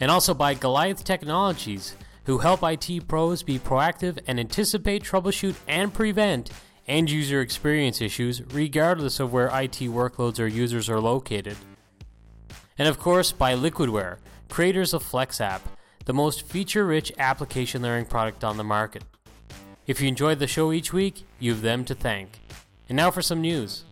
And also by Goliath Technologies, who help IT pros be proactive and anticipate, troubleshoot, and prevent end user experience issues, regardless of where IT workloads or users are located. And of course, by Liquidware, creators of FlexApp, the most feature rich application layering product on the market. If you enjoyed the show each week, you have them to thank. And now for some news.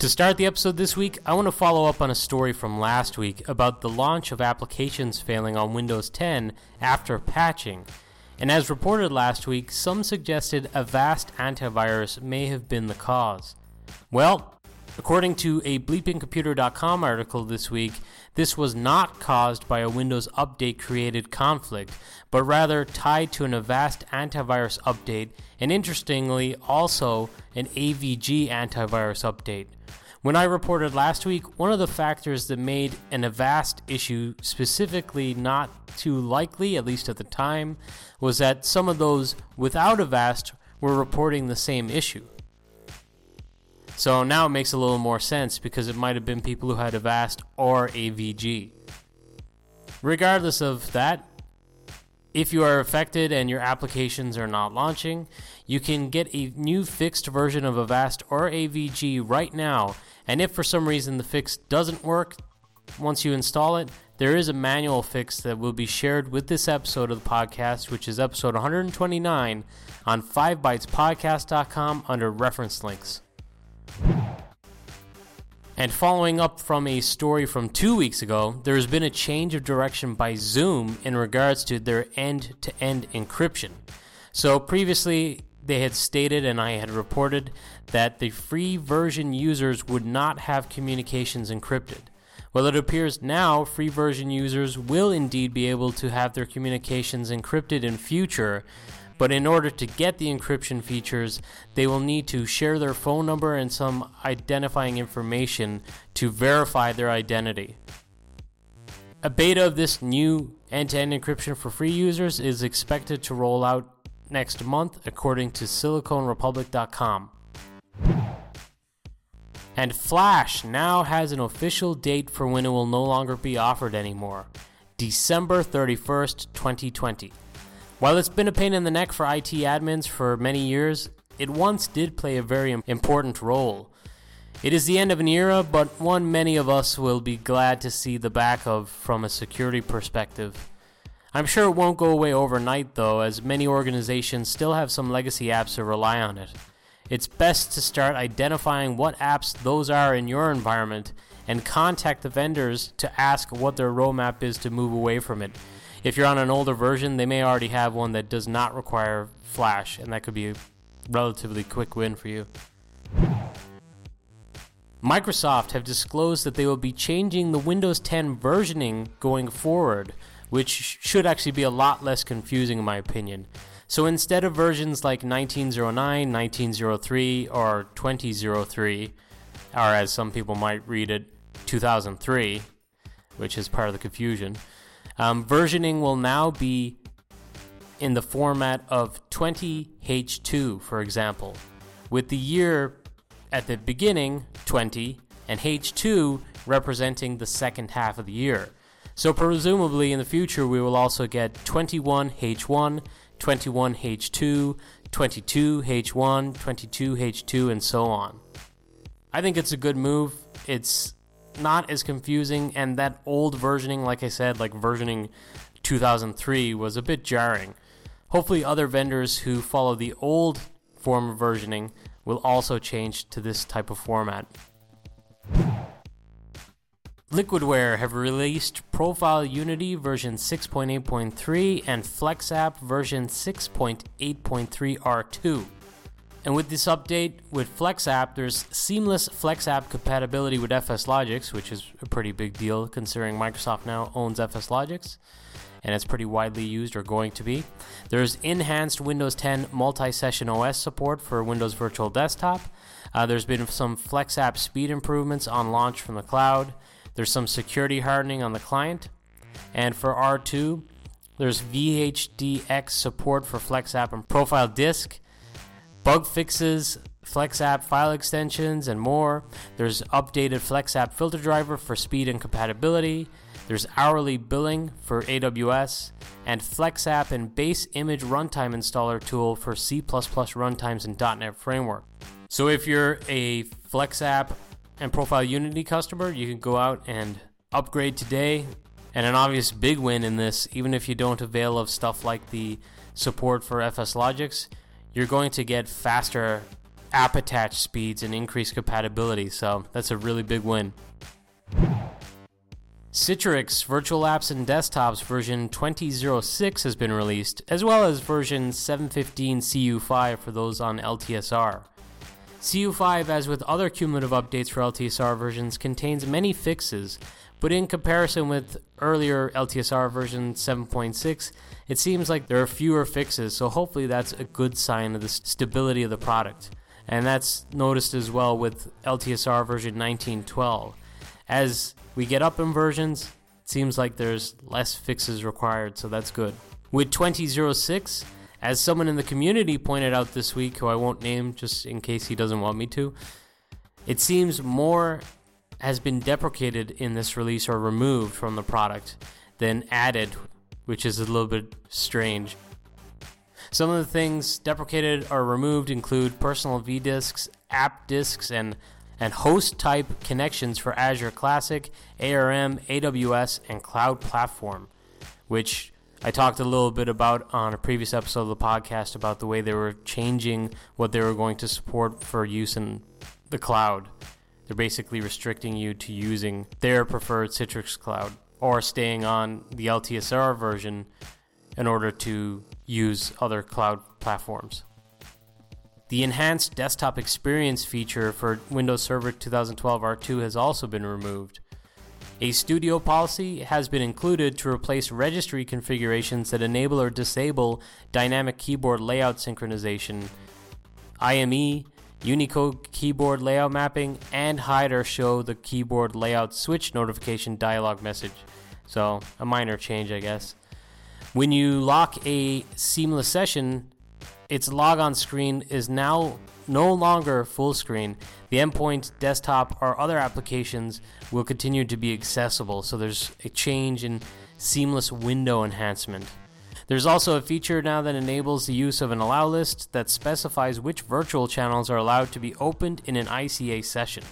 To start the episode this week, I want to follow up on a story from last week about the launch of applications failing on Windows 10 after patching and as reported last week, some suggested Avast antivirus may have been the cause. Well, according to a bleepingcomputer.com article this week, this was not caused by a Windows update created conflict, but rather tied to an Avast antivirus update, and interestingly, also an AVG antivirus update. When I reported last week, one of the factors that made an Avast issue specifically not too likely, at least at the time, was that some of those without Avast were reporting the same issue. So now it makes a little more sense because it might have been people who had Avast or AVG. Regardless of that, if you are affected and your applications are not launching, you can get a new fixed version of Avast or AVG right now and if for some reason the fix doesn't work once you install it, there is a manual fix that will be shared with this episode of the podcast, which is episode 129 on 5bytespodcast.com under reference links. And following up from a story from two weeks ago, there has been a change of direction by Zoom in regards to their end to end encryption. So previously, they had stated and I had reported that the free version users would not have communications encrypted. Well, it appears now free version users will indeed be able to have their communications encrypted in future, but in order to get the encryption features, they will need to share their phone number and some identifying information to verify their identity. A beta of this new end to end encryption for free users is expected to roll out next month, according to SiliconRepublic.com. And Flash now has an official date for when it will no longer be offered anymore December 31st, 2020. While it's been a pain in the neck for IT admins for many years, it once did play a very important role. It is the end of an era, but one many of us will be glad to see the back of from a security perspective. I'm sure it won't go away overnight, though, as many organizations still have some legacy apps that rely on it. It's best to start identifying what apps those are in your environment and contact the vendors to ask what their roadmap is to move away from it. If you're on an older version, they may already have one that does not require Flash, and that could be a relatively quick win for you. Microsoft have disclosed that they will be changing the Windows 10 versioning going forward which should actually be a lot less confusing in my opinion. So instead of versions like 1909, 1903, or 2003, or as some people might read it, 2003, which is part of the confusion, um, versioning will now be in the format of 20H2, for example, with the year at the beginning, 20, and H2 representing the second half of the year. So presumably in the future we will also get 21H1, 21H2, 22H1, 22H2 and so on. I think it's a good move. It's not as confusing and that old versioning like I said like versioning 2003 was a bit jarring. Hopefully other vendors who follow the old form of versioning will also change to this type of format. Liquidware have released Profile Unity version 6.8.3 and FlexApp version 6.8.3 R2. And with this update with FlexApp, there's seamless FlexApp compatibility with FS FSLogix, which is a pretty big deal considering Microsoft now owns FS FSLogix and it's pretty widely used or going to be. There's enhanced Windows 10 multi session OS support for Windows Virtual Desktop. Uh, there's been some FlexApp speed improvements on launch from the cloud. There's some security hardening on the client. And for R2, there's VHDX support for FlexApp and Profile Disk bug fixes, FlexApp file extensions, and more. There's updated FlexApp filter driver for speed and compatibility. There's hourly billing for AWS, and FlexApp and base image runtime installer tool for C++ runtimes and .NET framework. So if you're a FlexApp and Profile Unity customer, you can go out and upgrade today. And an obvious big win in this, even if you don't avail of stuff like the support for FSLogix, you're going to get faster app attach speeds and increased compatibility. So that's a really big win. Citrix Virtual Apps and Desktops version 2006 has been released, as well as version 715 CU5 for those on LTSR. CU5, as with other cumulative updates for LTSR versions, contains many fixes, but in comparison with earlier LTSR version 7.6, it seems like there are fewer fixes, so hopefully that's a good sign of the stability of the product. And that's noticed as well with LTSR version 1912. As we get up in versions, it seems like there's less fixes required, so that's good. With 2006, as someone in the community pointed out this week, who I won't name just in case he doesn't want me to, it seems more has been deprecated in this release or removed from the product than added which is a little bit strange. Some of the things deprecated or removed include personal vDisks, app disks, and and host type connections for Azure Classic, ARM, AWS, and Cloud Platform, which I talked a little bit about on a previous episode of the podcast about the way they were changing what they were going to support for use in the cloud. They're basically restricting you to using their preferred Citrix cloud or staying on the LTSR version in order to use other cloud platforms. The enhanced desktop experience feature for Windows Server 2012 R2 has also been removed. A studio policy has been included to replace registry configurations that enable or disable dynamic keyboard layout synchronization, IME, Unicode keyboard layout mapping, and hide or show the keyboard layout switch notification dialog message. So, a minor change, I guess. When you lock a seamless session, its logon screen is now no longer full screen. The endpoint, desktop, or other applications will continue to be accessible, so there's a change in seamless window enhancement. There's also a feature now that enables the use of an allow list that specifies which virtual channels are allowed to be opened in an ICA session.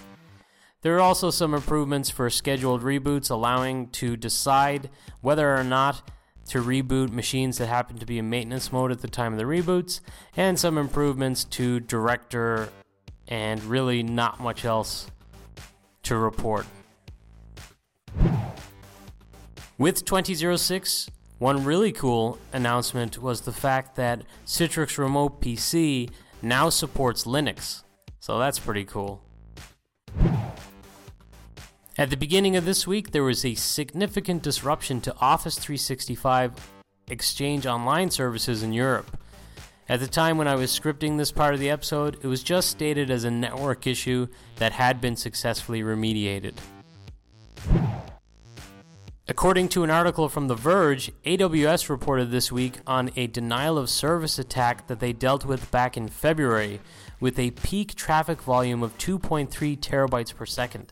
There are also some improvements for scheduled reboots, allowing to decide whether or not to reboot machines that happen to be in maintenance mode at the time of the reboots, and some improvements to director, and really not much else to report. With 2006, one really cool announcement was the fact that Citrix Remote PC now supports Linux. So that's pretty cool. At the beginning of this week, there was a significant disruption to Office 365 Exchange Online services in Europe. At the time when I was scripting this part of the episode, it was just stated as a network issue that had been successfully remediated. According to an article from The Verge, AWS reported this week on a denial of service attack that they dealt with back in February with a peak traffic volume of 2.3 terabytes per second,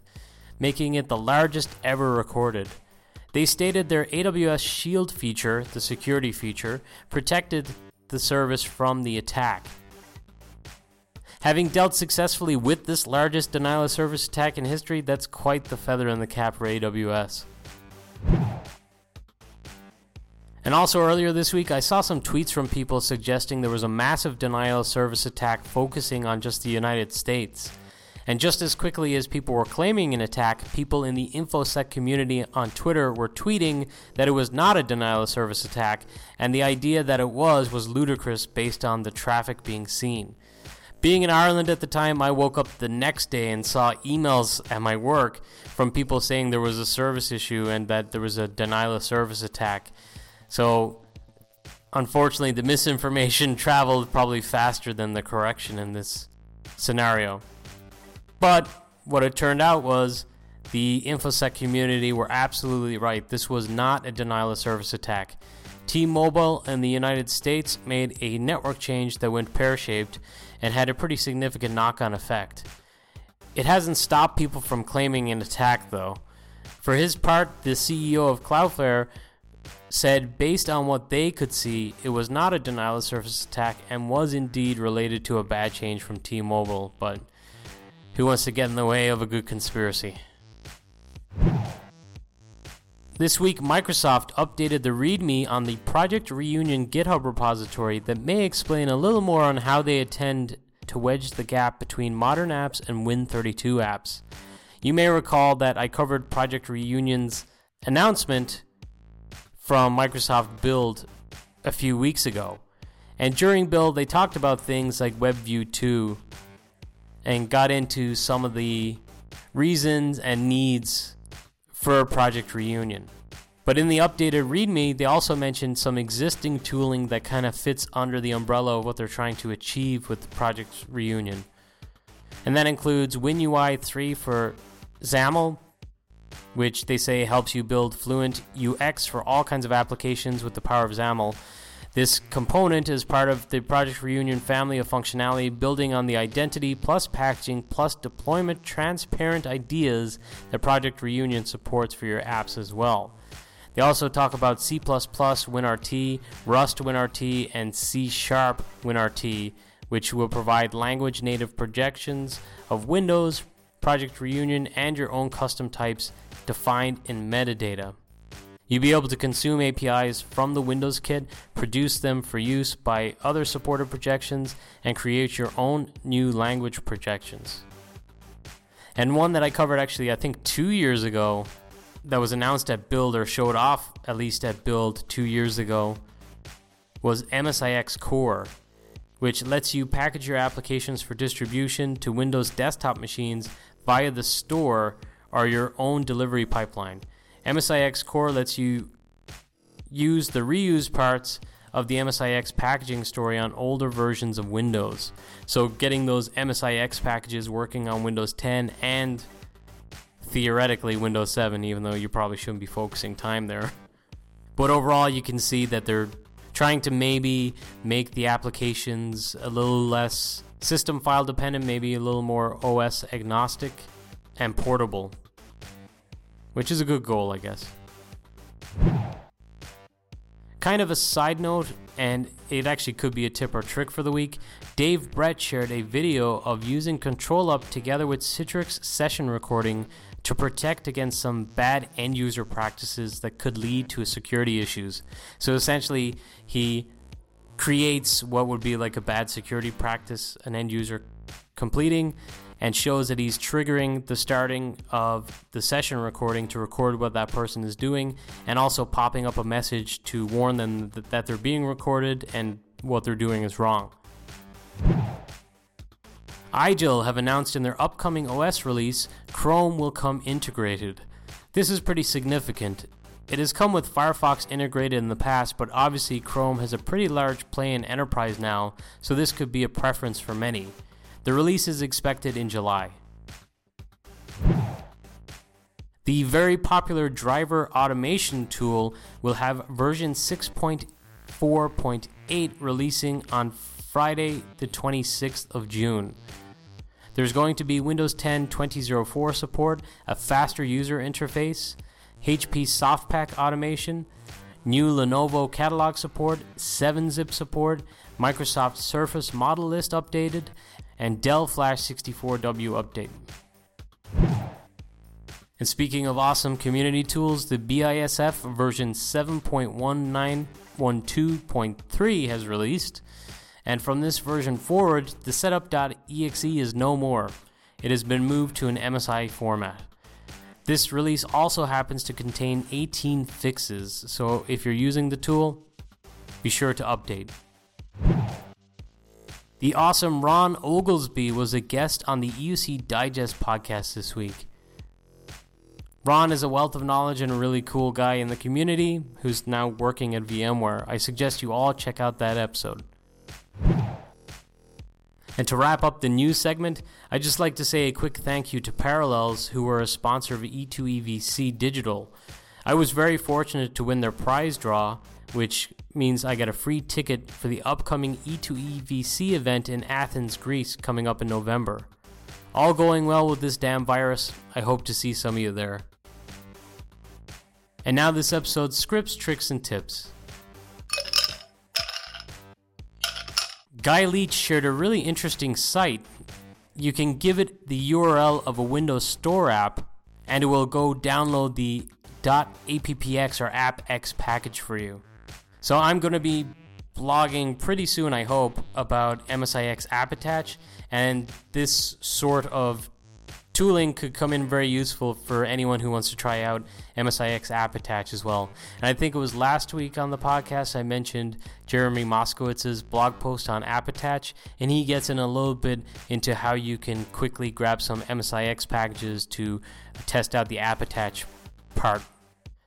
making it the largest ever recorded. They stated their AWS Shield feature, the security feature, protected the service from the attack. Having dealt successfully with this largest denial of service attack in history, that's quite the feather in the cap for AWS. And also earlier this week, I saw some tweets from people suggesting there was a massive denial of service attack focusing on just the United States. And just as quickly as people were claiming an attack, people in the InfoSec community on Twitter were tweeting that it was not a denial of service attack, and the idea that it was was ludicrous based on the traffic being seen. Being in Ireland at the time, I woke up the next day and saw emails at my work from people saying there was a service issue and that there was a denial of service attack. So, unfortunately, the misinformation traveled probably faster than the correction in this scenario. But what it turned out was the InfoSec community were absolutely right. This was not a denial of service attack. T Mobile in the United States made a network change that went pear shaped and had a pretty significant knock on effect. It hasn't stopped people from claiming an attack, though. For his part, the CEO of Cloudflare said, based on what they could see, it was not a denial of service attack and was indeed related to a bad change from T Mobile, but who wants to get in the way of a good conspiracy? This week, Microsoft updated the README on the Project Reunion GitHub repository that may explain a little more on how they intend to wedge the gap between modern apps and Win32 apps. You may recall that I covered Project Reunion's announcement from Microsoft Build a few weeks ago. And during Build, they talked about things like WebView 2 and got into some of the reasons and needs for Project Reunion. But in the updated README, they also mentioned some existing tooling that kind of fits under the umbrella of what they're trying to achieve with Project Reunion. And that includes WinUI 3 for XAML, which they say helps you build fluent UX for all kinds of applications with the power of XAML. This component is part of the Project Reunion family of functionality, building on the identity plus packaging plus deployment transparent ideas that Project Reunion supports for your apps as well. They also talk about C++ WinRT, Rust WinRT, and C Sharp WinRT, which will provide language native projections of Windows, Project Reunion, and your own custom types defined in metadata. You'll be able to consume APIs from the Windows kit, produce them for use by other supported projections, and create your own new language projections. And one that I covered actually, I think, two years ago, that was announced at Build or showed off at least at Build two years ago, was MSIX Core, which lets you package your applications for distribution to Windows desktop machines via the store or your own delivery pipeline. MSIX Core lets you use the reuse parts of the MSIX packaging story on older versions of Windows. So, getting those MSIX packages working on Windows 10 and theoretically Windows 7, even though you probably shouldn't be focusing time there. But overall, you can see that they're trying to maybe make the applications a little less system file dependent, maybe a little more OS agnostic and portable which is a good goal, I guess. Kind of a side note, and it actually could be a tip or trick for the week. Dave Brett shared a video of using ControlUp together with Citrix session recording to protect against some bad end user practices that could lead to security issues. So essentially, he creates what would be like a bad security practice an end user completing and shows that he's triggering the starting of the session recording to record what that person is doing and also popping up a message to warn them that, they're being recorded and what they're doing is wrong. IGEL have announced in their upcoming OS release, Chrome will come integrated. This is pretty significant. It has come with Firefox integrated in the past, but obviously Chrome has a pretty large play in enterprise now, so this could be a preference for many. The release is expected in July. The very popular driver automation tool will have version 6.4.8 releasing on Friday, the 26th of June. There's going to be Windows 10 2004 support, a faster user interface, HP SoftPaq automation, new Lenovo catalog support, 7-zip support, Microsoft Surface model list updated, and Dell Flash 64W update. And speaking of awesome community tools, the BISF version 7.1912.3 has released. And from this version forward, the setup.exe is no more. It has been moved to an MSI format. This release also happens to contain 18 fixes, so if you're using the tool, be sure to update. The awesome Ron Oglesby was a guest on the EUC Digest podcast this week. Ron is a wealth of knowledge and a really cool guy in the community who's now working at VMware. I suggest you all check out that episode. And to wrap up the news segment, I'd just like to say a quick thank you to Parallels, who were a sponsor of E2EVC Digital. I was very fortunate to win their prize draw, which means I get a free ticket for the upcoming E2EVC event in Athens, Greece, coming up in November. All going well with this damn virus. I hope to see some of you there. And now, this episode's scripts, tricks, and tips. Guy Leech shared a really interesting site. You can give it the URL of a Windows Store app, and it will go download the .appx or appx package for you. So I'm going to be blogging pretty soon, I hope, about MSIX app attach, and this sort of tooling could come in very useful for anyone who wants to try out MSIX app attach as well. And I think it was last week on the podcast I mentioned Jeremy Moskowitz's blog post on app attach, and he gets in a little bit into how you can quickly grab some MSIX packages to test out the app attach part.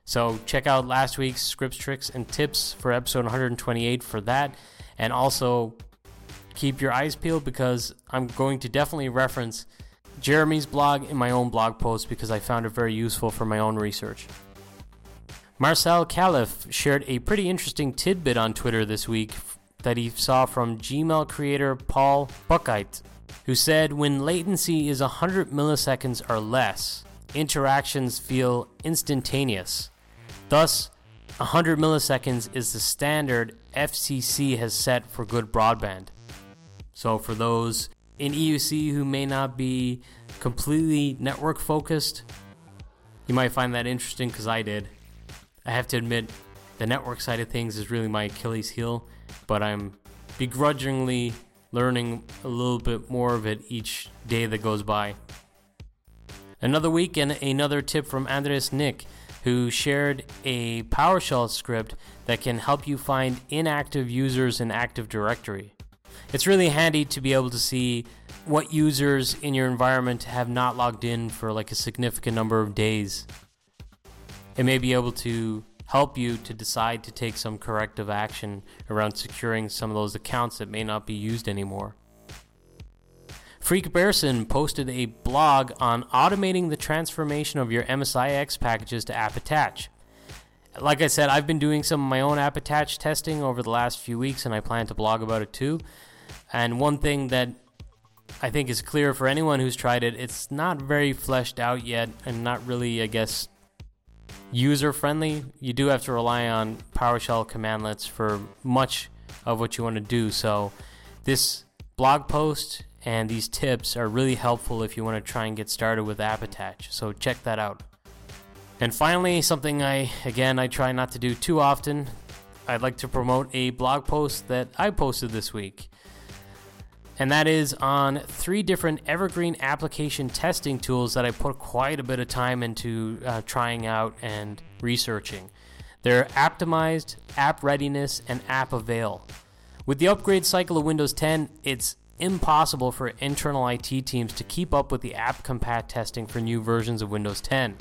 So check out last week's scripts, tricks, and tips for episode 128 for that, and also keep your eyes peeled because I'm going to definitely reference Jeremy's blog in my own blog post because I found it very useful for my own research. Marcel Calef shared a pretty interesting tidbit on Twitter this week that he saw from Gmail creator Paul Buchheit, who said when latency is 100 milliseconds or less, interactions feel instantaneous. Thus, 100 milliseconds is the standard FCC has set for good broadband. So, for those in EUC who may not be completely network focused, you might find that interesting because I did. I have to admit, the network side of things is really my Achilles heel, but I'm begrudgingly learning a little bit more of it each day that goes by. Another week and another tip from Andreas Nick, who shared a PowerShell script that can help you find inactive users in Active Directory it's really handy to be able to see what users in your environment have not logged in for like a significant number of days. It may be able to help you to decide to take some corrective action around securing some of those accounts that may not be used anymore. Freek Berson posted a blog on automating the transformation of your MSIX packages to app attach. Like I said, I've been doing some of my own app attach testing over the last few weeks, and I plan to blog about it too. And one thing that I think is clear for anyone who's tried it, it's not very fleshed out yet and not really, I guess, user friendly. You do have to rely on PowerShell commandlets for much of what you want to do. So, this blog post and these tips are really helpful if you want to try and get started with app attach. So, check that out. And finally, something I, again, I try not to do too often. I'd like to promote a blog post that I posted this week and that is on three different evergreen application testing tools that I put quite a bit of time into uh, trying out and researching. They're Optimized, App Readiness, and App Avail. With the upgrade cycle of Windows 10, it's impossible for internal IT teams to keep up with the app compat testing for new versions of Windows 10.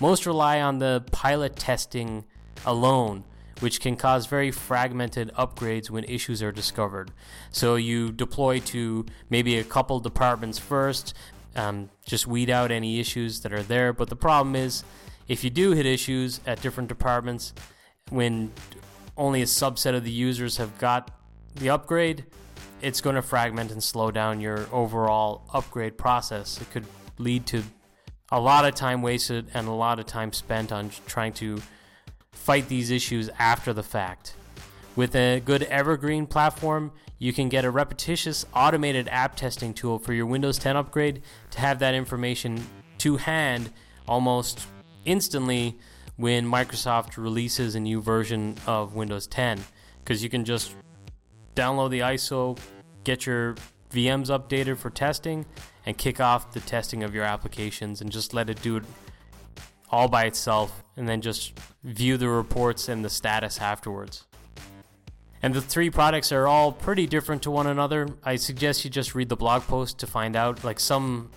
Most rely on the pilot testing alone which can cause very fragmented upgrades when issues are discovered. So you deploy to maybe a couple departments first, um, just weed out any issues that are there. But the problem is, if you do hit issues at different departments, when only a subset of the users have got the upgrade, it's going to fragment and slow down your overall upgrade process. It could lead to a lot of time wasted and a lot of time spent on trying to fight these issues after the fact. With a good evergreen platform, you can get a repetitious automated app testing tool for your Windows 10 upgrade to have that information to hand almost instantly when Microsoft releases a new version of Windows 10 because you can just download the ISO, get your VMs updated for testing, and kick off the testing of your applications and just let it do it all by itself and then just view the reports and the status afterwards. And the three products are all pretty different to one another. I suggest you just read the blog post to find out. Like some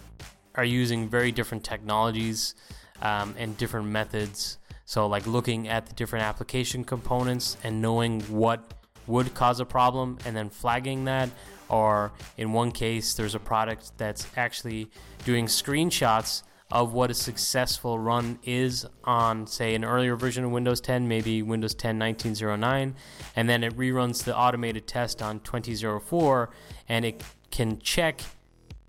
are using very different technologies um, and different methods. So, like looking at the different application components and knowing what would cause a problem and then flagging that. Or in one case, there's a product that's actually doing screenshots of what a successful run is on, say, an earlier version of Windows 10, maybe Windows 10 1909, and then it reruns the automated test on 2004, and it can check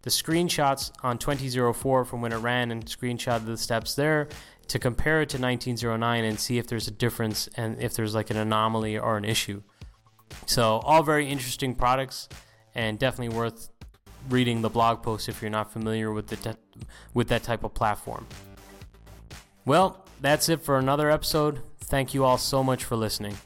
the screenshots on 2004 from when it ran and screenshot the steps there to compare it to 1909 and see if there's a difference and if there's like an anomaly or an issue. So, all very interesting products and definitely worth reading the blog post if you're not familiar with the te- with that type of platform. Well, that's it for another episode. Thank you all so much for listening.